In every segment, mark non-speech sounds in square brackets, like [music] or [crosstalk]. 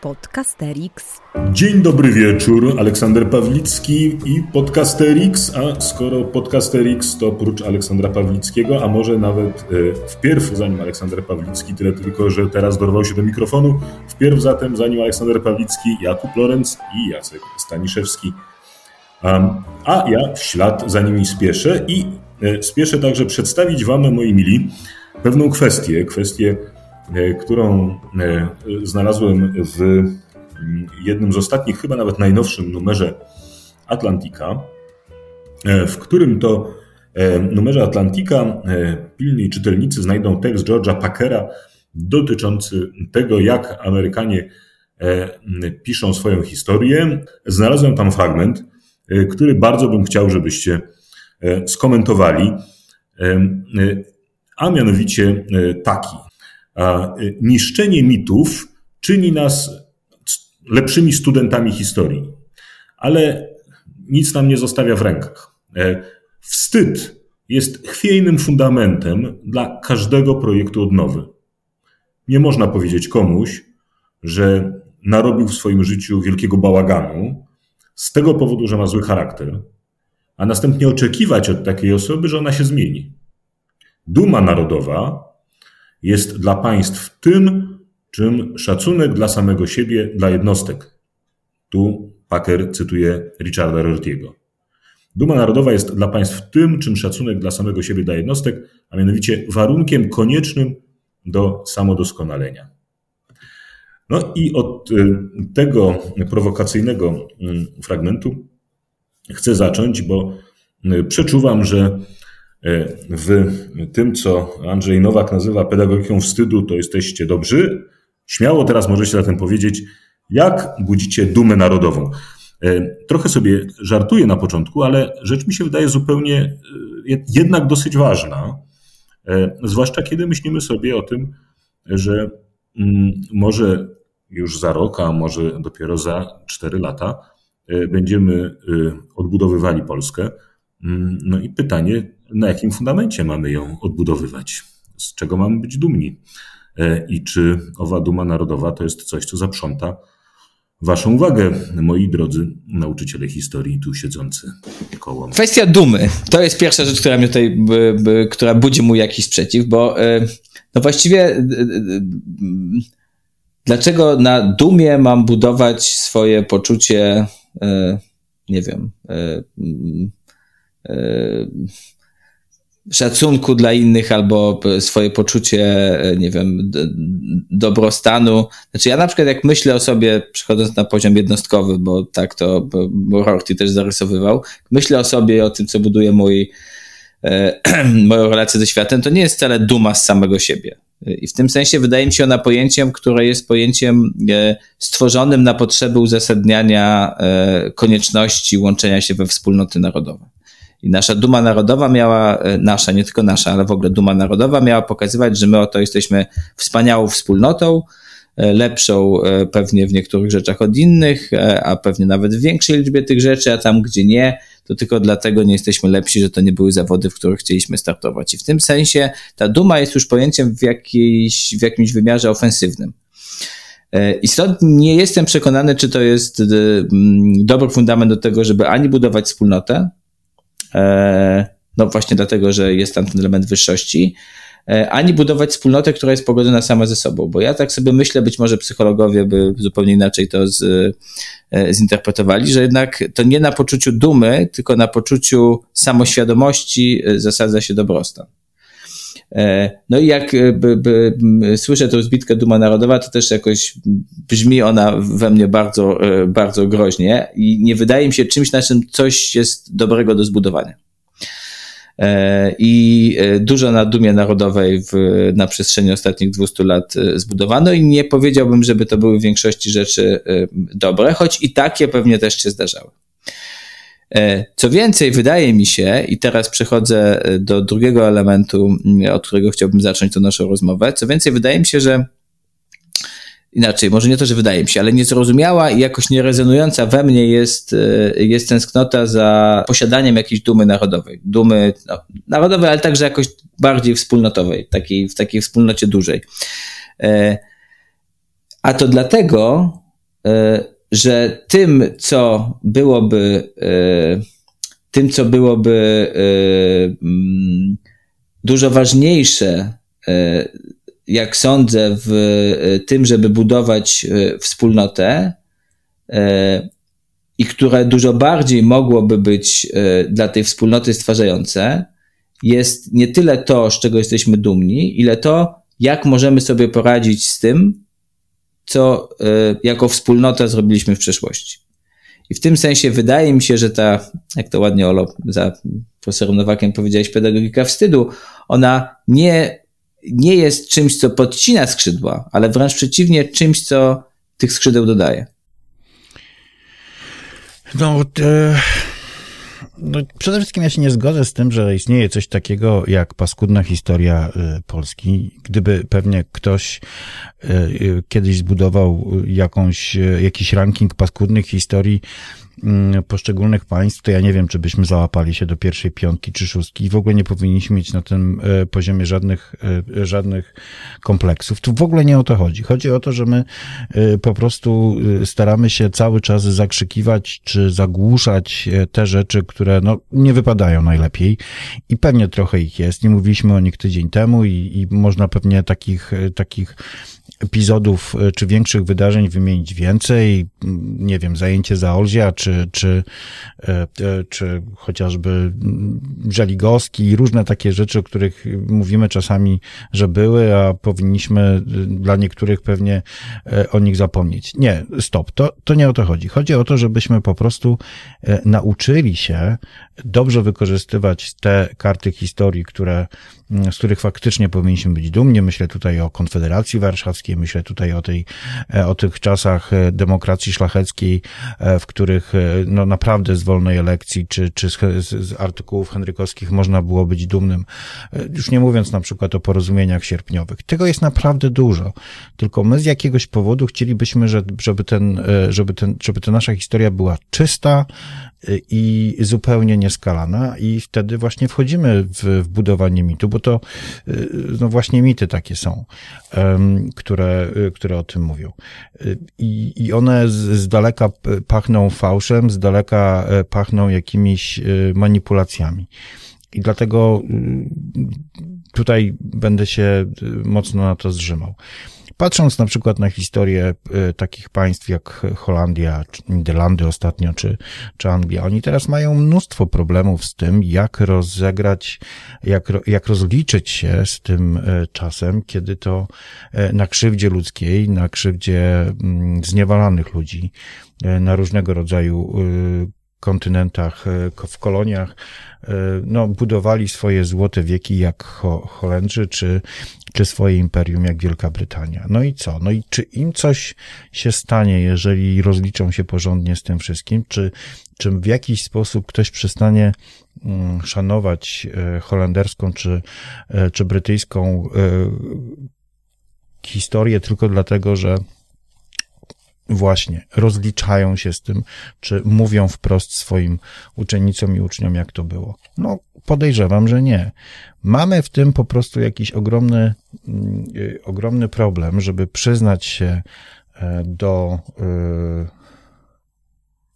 Podcasterix. Dzień dobry wieczór, Aleksander Pawlicki i Podcasterix, a skoro Podcasterix to oprócz Aleksandra Pawlickiego, a może nawet e, wpierw zanim Aleksander Pawlicki, tyle tylko, że teraz dorwał się do mikrofonu, wpierw zatem zanim Aleksander Pawlicki, Jakub Lorenz i Jacek Staniszewski. A ja w ślad za nimi spieszę i e, spieszę także przedstawić wam, moi mili, pewną kwestię, kwestię którą e, znalazłem w jednym z ostatnich, chyba nawet najnowszym numerze Atlantika, e, w którym to numerze Atlantika pilni czytelnicy znajdą tekst George'a Packera dotyczący tego, jak Amerykanie piszą swoją historię. Znalazłem tam fragment, który bardzo bym chciał, żebyście skomentowali, a mianowicie taki. Y, niszczenie mitów czyni nas lepszymi studentami historii, ale nic nam nie zostawia w rękach. E, wstyd jest chwiejnym fundamentem dla każdego projektu odnowy. Nie można powiedzieć komuś, że narobił w swoim życiu wielkiego bałaganu z tego powodu, że ma zły charakter, a następnie oczekiwać od takiej osoby, że ona się zmieni. Duma narodowa jest dla państw tym, czym szacunek dla samego siebie, dla jednostek. Tu Packer cytuje Richarda Rortiego. Duma narodowa jest dla państw tym, czym szacunek dla samego siebie, dla jednostek, a mianowicie warunkiem koniecznym do samodoskonalenia. No i od y, tego prowokacyjnego y, fragmentu chcę zacząć, bo y, przeczuwam, że w tym, co Andrzej Nowak nazywa pedagogiką wstydu, to jesteście dobrzy. Śmiało teraz możecie zatem powiedzieć, jak budzicie dumę narodową. E, trochę sobie żartuję na początku, ale rzecz mi się wydaje zupełnie e, jednak dosyć ważna, zwłaszcza kiedy myślimy sobie o tym, że mm, może już za rok, a może dopiero za cztery lata będziemy odbudowywali Polskę. Mm, no i pytanie, na jakim fundamencie mamy ją odbudowywać, z czego mamy być dumni e, i czy owa duma narodowa to jest coś, co zaprząta Waszą uwagę, moi drodzy nauczyciele historii tu siedzący koło. Kwestia dumy. To jest pierwsza rzecz, która mnie tutaj, która budzi mój jakiś sprzeciw, bo e, no właściwie e, dlaczego na dumie mam budować swoje poczucie, nie wiem, szacunku dla innych albo swoje poczucie, e, nie wiem, dobrostanu. Znaczy ja na przykład jak myślę o sobie, przechodząc na poziom jednostkowy, bo tak to Rorty też zarysowywał, myślę o sobie i o tym, co buduje mój, e, [clears throat] moją relację ze światem, to nie jest wcale duma z samego siebie. I w tym sensie wydaje mi się ona pojęciem, które jest pojęciem e, stworzonym na potrzeby uzasadniania konieczności łączenia się we wspólnoty narodowe. I nasza duma narodowa miała, e, nasza, nie tylko nasza, ale w ogóle duma narodowa miała pokazywać, że my oto jesteśmy wspaniałą wspólnotą, e, lepszą e, pewnie w niektórych rzeczach od innych, a pewnie nawet w większej liczbie tych rzeczy, a tam gdzie nie, to tylko dlatego nie jesteśmy lepsi, że to nie były zawody, w których chcieliśmy startować. I w tym sensie ta duma jest już pojęciem w, jakiejś, w jakimś wymiarze ofensywnym. I stąd nie jestem przekonany, czy to jest dobry fundament do tego, żeby ani budować wspólnotę, no właśnie dlatego, że jest tam ten element wyższości, e, ani budować wspólnotę, która jest pogodzona sama ze sobą. Bo ja tak sobie myślę, być może psychologowie by zupełnie inaczej to z, e, zinterpretowali, że jednak to nie na poczuciu dumy, tylko na poczuciu samoświadomości zasadza się dobrostan. No i jak by, by, słyszę tę zbitkę Duma Narodowa, to też jakoś brzmi ona we mnie bardzo, bardzo groźnie i nie wydaje mi się czymś, na czym coś jest dobrego do zbudowania. I dużo na dumie narodowej w, na przestrzeni ostatnich 200 lat zbudowano i nie powiedziałbym, żeby to były w większości rzeczy dobre, choć i takie pewnie też się zdarzały. E, co więcej, wydaje mi się, i teraz przechodzę e, do drugiego elementu, mm, od którego chciałbym zacząć tę naszą rozmowę. Co więcej, wydaje mi się, że inaczej, może nie to, że wydaje mi się, ale niezrozumiała i jakoś nierezonująca we mnie jest, e, jest tęsknota za posiadaniem jakiejś dumy narodowej. Dumy no, narodowej, ale także jakoś bardziej wspólnotowej, takiej, w takiej wspólnocie dużej. A to dlatego, że tym, co byłoby, tym, co byłoby mm, dużo ważniejsze, jak sądzę, w tym, żeby budować wspólnotę, i które dużo bardziej mogłoby być e, dla tej wspólnoty stwarzające, jest nie tyle to, z czego jesteśmy dumni, ile to, jak możemy sobie poradzić z tym, co e, jako wspólnota zrobiliśmy w przeszłości. I w tym sensie wydaje mi się, że ta, jak to ładnie Olo za profesorem Nowakiem powiedziałeś, pedagogika wstydu, ona nie, nie jest czymś, co podcina skrzydła, ale wręcz przeciwnie, czymś, co tych skrzydeł dodaje. No, e, no, przede wszystkim ja się nie zgodzę z tym, że istnieje coś takiego jak paskudna historia e, Polski. Gdyby pewnie ktoś e, kiedyś zbudował jakąś, jakiś ranking paskudnych historii, Mm, poszczególnych państw, to ja nie wiem, czy byśmy załapali się do pierwszej piątki czy szóstki i w ogóle nie powinniśmy mieć na tym poziomie żadnych, żadnych kompleksów. Tu w ogóle nie o to chodzi. Chodzi o to, że my po prostu staramy się cały czas zakrzykiwać czy zagłuszać te rzeczy, które no, nie wypadają najlepiej i pewnie trochę ich jest. Nie mówiliśmy o nich tydzień temu i, i można pewnie takich, takich epizodów e, czy większych wydarzeń wymienić więcej, nie wiem, zajęcie Zaolzia, czy, czy, e, e, czy chociażby Żeligowski i różne takie rzeczy, o których mówimy czasami, że były, a powinniśmy dla niektórych pewnie o nich zapomnieć. Nie, stop, to, to nie o to chodzi. Chodzi o to, żebyśmy po prostu nauczyli się dobrze wykorzystywać te karty historii, które z których faktycznie powinniśmy być dumni. Myślę tutaj o Konfederacji Warszawskiej, myślę tutaj o, tej, e, o tych czasach e, demokracji szlacheckiej, e, w których no naprawdę z wolnej elekcji czy, czy z, z artykułów henrykowskich można było być dumnym. Już nie mówiąc na przykład o porozumieniach sierpniowych. Tego jest naprawdę dużo. Tylko my z jakiegoś powodu chcielibyśmy, żeby, ten, żeby, ten, żeby ta nasza historia była czysta, i zupełnie nieskalana i wtedy właśnie wchodzimy w, w budowanie mitu, bo to y, no właśnie mity takie są, które, które o tym mówią. I, i one z, z daleka pachną fałszem, z daleka e, pachną jakimiś manipulacjami. I dlatego y, tutaj będę się y, mocno na to zrzymał. Patrząc na przykład na historię e, takich państw jak Holandia, czy Niderlandy ostatnio, czy, czy Anglia, oni teraz mają mnóstwo problemów z tym, jak rozegrać, jak, jak rozliczyć się z tym e, czasem, kiedy to na krzywdzie ludzkiej, na krzywdzie mm, zniewalanych ludzi, na różnego rodzaju kontynentach, w koloniach, no, budowali swoje złote wieki jak Holendrzy, czy, czy swoje imperium jak Wielka Brytania. No i co? No i czy im coś się stanie, jeżeli rozliczą się porządnie z tym wszystkim? Czy, czy w jakiś sposób ktoś przestanie mm, szanować e, holenderską czy, e, czy brytyjską e, historię tylko dlatego, że właśnie rozliczają się z tym, czy mówią wprost swoim uczennicom i uczniom, jak to było. No, podejrzewam, że nie. Mamy w tym po prostu jakiś ogromny, yy, ogromny problem, żeby przyznać się e, do yy,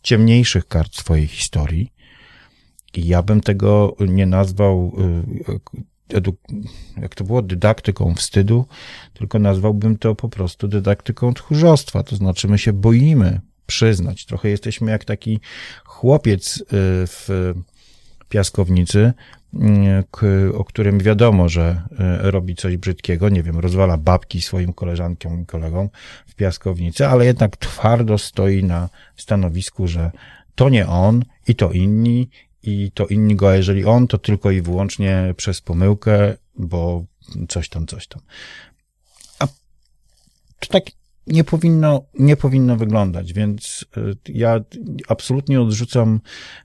ciemniejszych kart swojej historii. I ja bym tego nie nazwał yy, jak to było, dydaktyką wstydu, tylko nazwałbym to po prostu dydaktyką tchórzostwa. To znaczy, my się boimy przyznać. Trochę jesteśmy jak taki chłopiec y, w piaskownicy, y, o którym wiadomo, że y, robi coś brzydkiego, nie wiem, rozwala babki swoim koleżankom i kolegom w piaskownicy, ale jednak twardo stoi na stanowisku, że to nie on i to inni i to inni go, a jeżeli on, to tylko i wyłącznie przez pomyłkę, bo coś tam, coś tam. A to tak nie powinno, nie powinno wyglądać, więc y, ja absolutnie odrzucam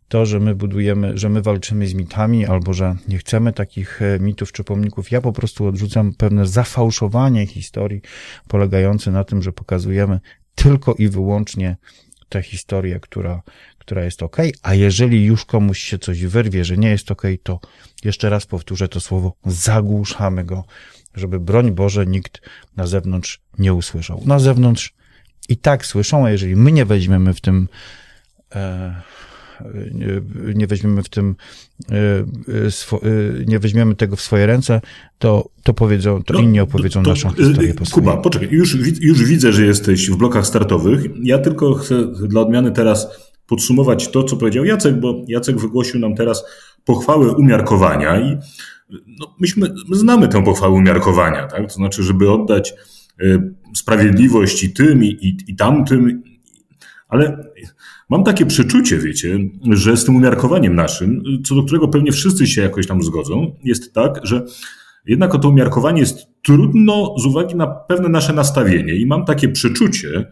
to, że my budujemy, że my walczymy z mitami, albo że nie chcemy takich e, mitów czy pomników. Ja po prostu odrzucam pewne zafałszowanie historii polegające na tym, że pokazujemy tylko i wyłącznie tę historię, która, która jest ok, a jeżeli już komuś się coś wyrwie, że nie jest ok, to jeszcze raz powtórzę to słowo, zagłuszamy go, żeby broń Boże nikt na zewnątrz nie usłyszał. Na zewnątrz i tak słyszą, a jeżeli my nie weźmiemy w tym e, nie, nie weźmiemy w tym, nie weźmiemy tego w swoje ręce, to, to powiedzą, to no, inni opowiedzą to, naszą historię po Kuba, poczekaj, już, już widzę, że jesteś w blokach startowych. Ja tylko chcę dla odmiany teraz podsumować to, co powiedział Jacek, bo Jacek wygłosił nam teraz pochwałę umiarkowania i no, myśmy znamy tę pochwałę umiarkowania, tak? To znaczy, żeby oddać sprawiedliwość i tym, i, i, i tamtym, ale mam takie przeczucie, wiecie, że z tym umiarkowaniem naszym, co do którego pewnie wszyscy się jakoś tam zgodzą, jest tak, że jednak o to umiarkowanie jest trudno z uwagi na pewne nasze nastawienie. I mam takie przeczucie,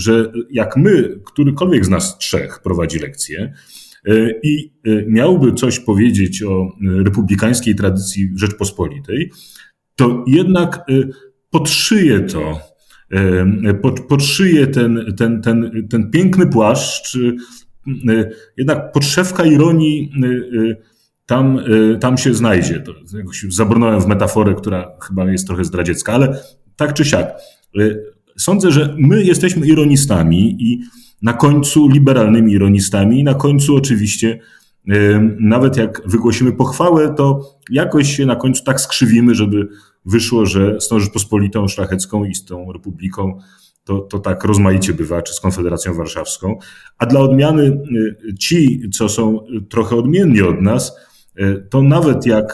że jak my, którykolwiek z nas trzech prowadzi lekcję, e, i e, miałby coś powiedzieć o republikańskiej tradycji Rzeczpospolitej, to jednak e, podszyje to pod, podszyje ten, ten, ten, ten piękny płaszcz, jednak podszewka ironii tam, tam się znajdzie. To jakoś zabrnąłem w metaforę, która chyba jest trochę zdradziecka, ale tak czy siak. Sądzę, że my jesteśmy ironistami i na końcu liberalnymi ironistami i na końcu oczywiście nawet jak wygłosimy pochwałę, to jakoś się na końcu tak skrzywimy, żeby wyszło, że z tą Rzeczpospolitą Szlachecką i z tą Republiką to, to tak rozmaicie bywa, czy z Konfederacją Warszawską. A dla odmiany y, ci, co są trochę odmienni od nas, y, to nawet jak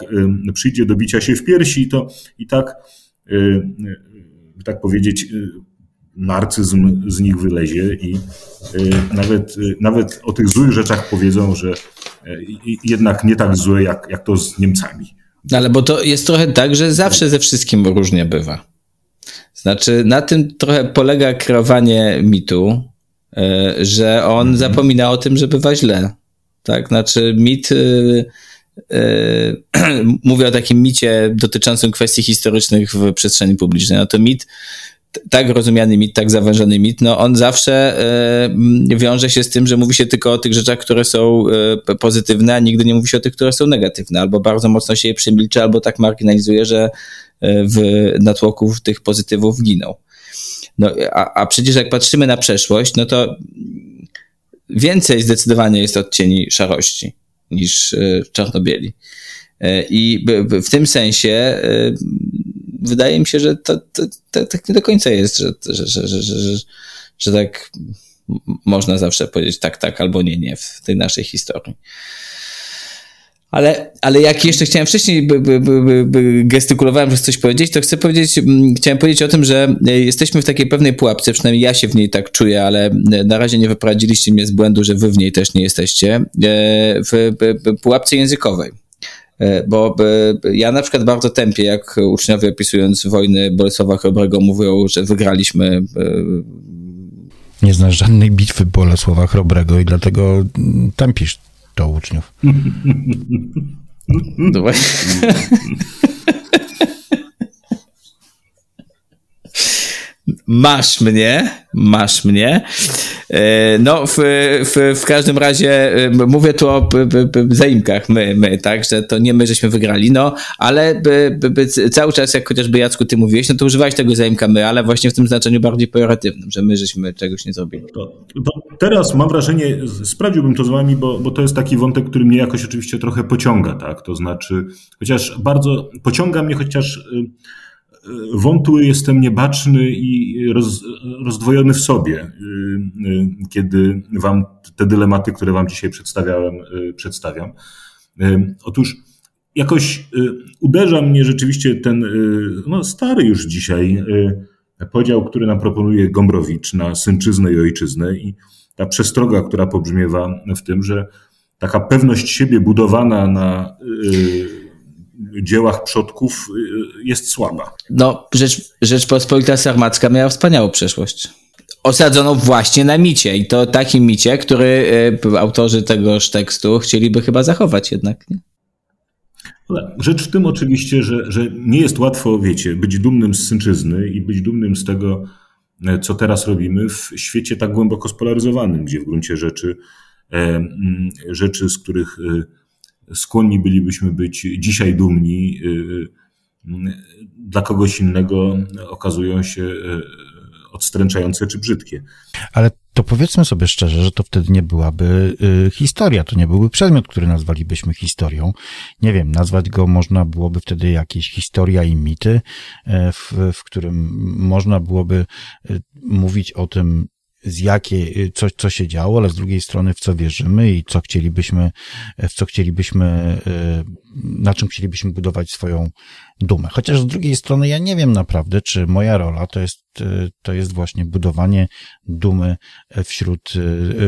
przyjdzie do bicia się w piersi, to i tak, tak powiedzieć, narcyzm z nich wylezie i nawet, nawet o tych złych rzeczach powiedzą, że jednak nie tak złe jak, jak to z Niemcami. No ale bo to jest trochę tak, że zawsze ze wszystkim różnie bywa. Znaczy, na tym trochę polega kreowanie mitu, że on mhm. zapomina o tym, że bywa źle. Tak, znaczy mit. [clears throat] Mówię o takim micie dotyczącym kwestii historycznych w przestrzeni publicznej. No to mit tak rozumiany mit, tak zawężony mit, no on zawsze y, wiąże się z tym, że mówi się tylko o tych rzeczach, które są y, pozytywne, a nigdy nie mówi się o tych, które są negatywne, albo bardzo mocno się je przemilcza, albo tak marginalizuje, że w natłoku tych pozytywów giną. No, a, a przecież jak patrzymy na przeszłość, no to więcej zdecydowanie jest odcieni szarości niż czarnobieli. I w tym sensie wydaje mi się, że to, to, to, tak nie do końca jest, że, że, że, że, że, że tak można zawsze powiedzieć tak, tak albo nie, nie w tej naszej historii. Ale, ale jak jeszcze chciałem wcześniej, by, by, by, by gestykulowałem, że coś powiedzieć, to chcę powiedzieć, chciałem powiedzieć o tym, że jesteśmy w takiej pewnej pułapce, przynajmniej ja się w niej tak czuję, ale na razie nie wyprowadziliście mnie z błędu, że wy w niej też nie jesteście, e, w pułapce językowej. E, bo ja na przykład bardzo tępię, jak uczniowie opisując wojny Bolesława Chrobrego mówią, że wygraliśmy. E, Nie znasz żadnej bitwy Bolesława Chrobrego i dlatego tępisz to uczniów. [laughs] No właśnie. [laughs] Masz mnie, masz mnie. E, no, w, w, w każdym razie e, mówię tu o zaimkach, my, my, tak, że to nie my, żeśmy wygrali, no, ale by, by, cały czas, jak chociażby Jacku, ty mówiłeś, no to używałeś tego zaimka my, ale właśnie w tym znaczeniu bardziej pejoratywnym, że my, żeśmy czegoś nie zrobili. To, teraz mam wrażenie, sprawdziłbym to z wami, bo, bo to jest taki wątek, który mnie jakoś oczywiście trochę pociąga, tak, to znaczy, chociaż bardzo, pociąga mnie chociaż y, wątły, jestem niebaczny i roz, rozdwojony w sobie, y, y, kiedy wam te dylematy, które wam dzisiaj przedstawiałem, y, przedstawiam. Otóż jakoś uderza mnie rzeczywiście ten no, stary już dzisiaj podział, który nam proponuje Gombrowicz na synczyznę i ojczyznę i ta przestroga, która pobrzmiewa w tym, że taka pewność siebie budowana na dziełach przodków y, jest słaba. No, Rzecz, Rzeczpospolita Sarmacka miała wspaniałą przeszłość. Osadzoną właśnie na micie i to takim micie, który y, autorzy tegoż tekstu chcieliby chyba zachować jednak, nie? Rzecz w tym oczywiście, że, że nie jest łatwo, wiecie, być dumnym z synczyzny i być dumnym z tego, e, co teraz robimy w świecie tak głęboko spolaryzowanym, gdzie w gruncie rzeczy e, rzeczy, z których e, skłonni bylibyśmy być dzisiaj dumni, y, y, dla kogoś innego okazują się y, odstręczające czy brzydkie. Ale to powiedzmy sobie szczerze, że to wtedy nie byłaby historia, to nie byłby przedmiot, który nazwalibyśmy historią. Nie wiem, nazwać go można byłoby wtedy jakieś historia i mity, w, w którym można byłoby mówić o tym, z jakiej, co, co się działo, ale z drugiej strony w co wierzymy i co chcielibyśmy, w co chcielibyśmy, na czym chcielibyśmy budować swoją dumę. Chociaż z drugiej strony ja nie wiem naprawdę, czy moja rola to jest, to jest właśnie budowanie dumy wśród,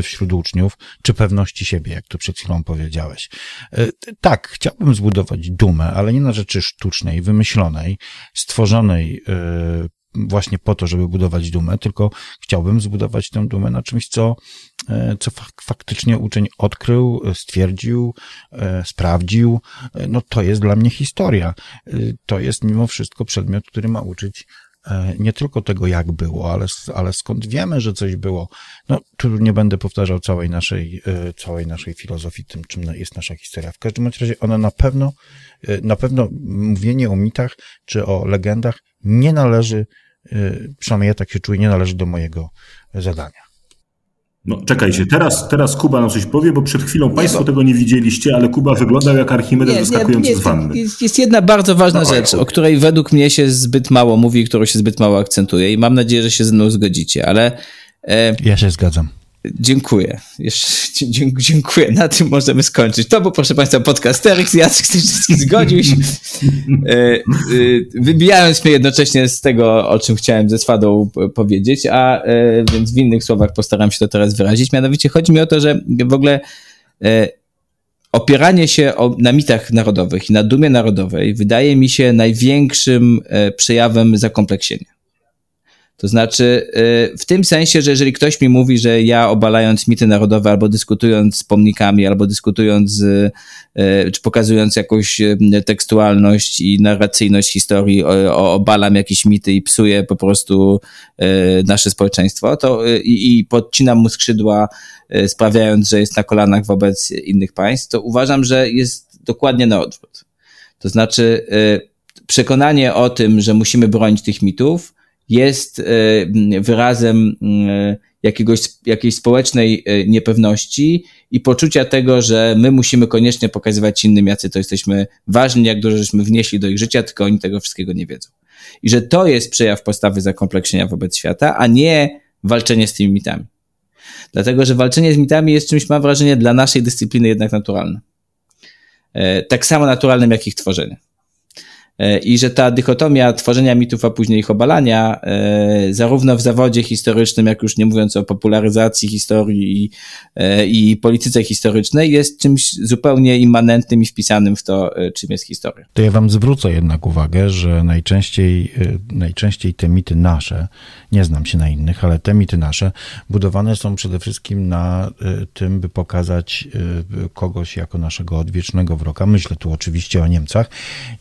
wśród uczniów, czy pewności siebie, jak tu przed chwilą powiedziałeś. Tak, chciałbym zbudować dumę, ale nie na rzeczy sztucznej, wymyślonej, stworzonej właśnie po to, żeby budować dumę, tylko chciałbym zbudować tę dumę na czymś, co, e, co faktycznie uczeń odkrył, stwierdził, e, sprawdził. E, no to jest dla mnie historia. To jest mimo wszystko przedmiot, który ma uczyć nie tylko tego, jak było, ale, ale skąd wiemy, że coś było. No, tu nie będę powtarzał całej naszej, całej naszej filozofii tym, czym jest nasza historia. W każdym razie ona na pewno, na pewno mówienie o mitach czy o legendach nie należy, przynajmniej ja tak się czuję, nie należy do mojego zadania. No, czekajcie, teraz, teraz Kuba nam coś powie, bo przed chwilą Państwo bo... tego nie widzieliście, ale Kuba wyglądał jak Archimedes nie, wyskakujący nie, z wanny. Jest, jest jedna bardzo ważna no, rzecz, o której według mnie się zbyt mało mówi, którą się zbyt mało akcentuje i mam nadzieję, że się ze mną zgodzicie, ale... E... Ja się zgadzam. Dziękuję. Jeszcze, [laughs] dziękuję. Na tym możemy skończyć. To był, proszę Państwa, podcast Teryx. Jacek Stycznicki zgodził się, e, e, wybijając mnie jednocześnie z tego, o czym chciałem ze Swadą powiedzieć, a e, więc w innych słowach postaram się to teraz wyrazić. Mianowicie chodzi mi o to, że w ogóle opieranie się na mitach narodowych i na dumie narodowej wydaje mi się największym przejawem zakompleksienia. To znaczy, y, w tym sensie, że jeżeli ktoś mi mówi, że ja obalając mity narodowe, albo dyskutując z pomnikami, albo dyskutując, y, czy pokazując jakąś y, tekstualność i narracyjność historii, obalam jakieś mity i psuję po prostu nasze społeczeństwo, to i, i podcinam mu skrzydła, sprawiając, że jest na kolanach wobec innych państw, to uważam, że jest dokładnie na odwrót. To znaczy, przekonanie o tym, że musimy bronić tych mitów, jest e, wyrazem e, jakiegoś, jakiejś społecznej e, niepewności i poczucia tego, że my musimy koniecznie pokazywać innym, jacy to jesteśmy ważni, jak dużo żeśmy wnieśli do ich życia, tylko oni tego wszystkiego nie wiedzą. I że to jest przejaw postawy zakompleksienia wobec świata, a nie walczenie z tymi mitami. Dlatego, że walczenie z mitami jest czymś, mam wrażenie, dla naszej dyscypliny jednak naturalne. Tak samo naturalnym, jak ich tworzenie. E, I że ta dychotomia tworzenia mitów, a później ich obalania, e, zarówno w zawodzie historycznym, jak już nie mówiąc o popularyzacji historii i, e, i polityce historycznej, jest czymś zupełnie immanentnym i wpisanym w to, czym jest historia. To ja wam zwrócę jednak uwagę, że najczęściej, najczęściej te mity nasze, nie znam się na innych, ale te mity nasze budowane są przede wszystkim na tym, by pokazać kogoś jako naszego odwiecznego wroga. Myślę tu oczywiście o Niemcach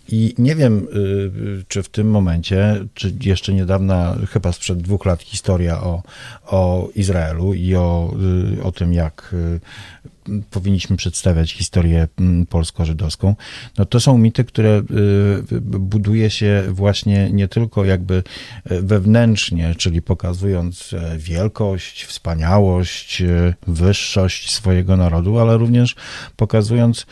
i nie wiem, wiem, y, czy w tym momencie, czy jeszcze niedawna, chyba sprzed dwóch lat, historia o, o Izraelu i o, y, o tym, jak y, powinniśmy przedstawiać historię mm, polsko-żydowską, no to są mity, które y, buduje się właśnie nie tylko jakby e, wewnętrznie, czyli pokazując e, wielkość, wspaniałość, e, wyższość swojego narodu, ale również pokazując,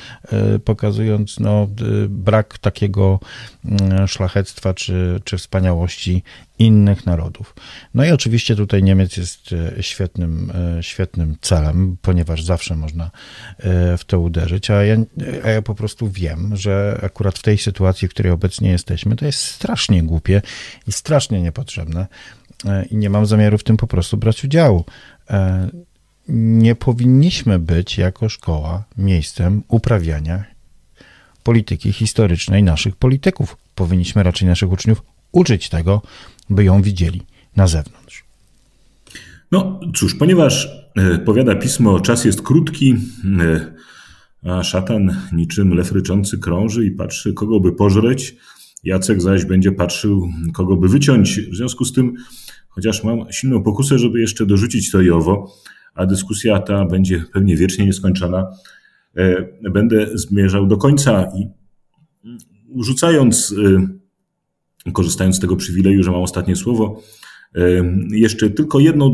pokazując no, brak takiego mm, szlachectwa czy, czy wspaniałości innych narodów. No i oczywiście tutaj Niemiec jest e, świetnym, e, świetnym celem, ponieważ zawsze można e, w to uderzyć, a ja, a ja po prostu wiem, że akurat w tej sytuacji, w której obecnie jesteśmy, to jest strasznie głupie i strasznie niepotrzebne i nie mam zamiaru w tym po prostu brać udziału. Nie powinniśmy być jako szkoła miejscem uprawiania polityki historycznej naszych polityków. Powinniśmy raczej naszych uczniów uczyć tego, by ją widzieli na zewnątrz. No cóż, ponieważ e, powiada pismo, czas jest krótki, e, a szatan niczym lew ryczący krąży i patrzy, kogo by pożreć, Jacek zaś będzie patrzył, kogo by wyciąć. W związku z tym, chociaż mam silną pokusę, żeby jeszcze dorzucić to i owo, a dyskusja ta będzie pewnie wiecznie nieskończona, e, będę zmierzał do końca i rzucając korzystając z tego przywileju, że mam ostatnie słowo, Jeszcze tylko jedną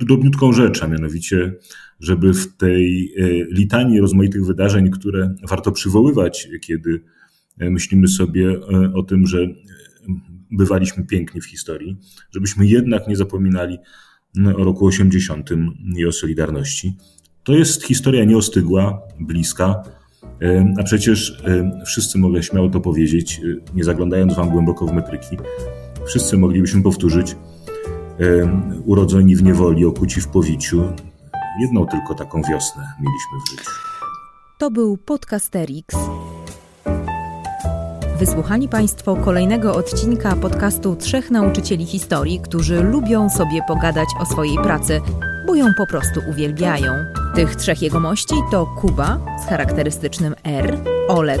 drobniutką rzecz, a mianowicie, żeby w tej litanii rozmaitych wydarzeń, które warto przywoływać, kiedy myślimy sobie o tym, że bywaliśmy piękni w historii, żebyśmy jednak nie zapominali o roku 80 i o Solidarności. To jest historia nieostygła, bliska, a przecież wszyscy mogę śmiało to powiedzieć, nie zaglądając wam głęboko w metryki, wszyscy moglibyśmy powtórzyć urodzeni w niewoli, okuci w powiciu. Jedną tylko taką wiosnę mieliśmy w życiu. To był Podcasterix. Wysłuchali Państwo kolejnego odcinka podcastu Trzech Nauczycieli Historii, którzy lubią sobie pogadać o swojej pracy, bo ją po prostu uwielbiają. Tych trzech jegomości to Kuba z charakterystycznym R, Olek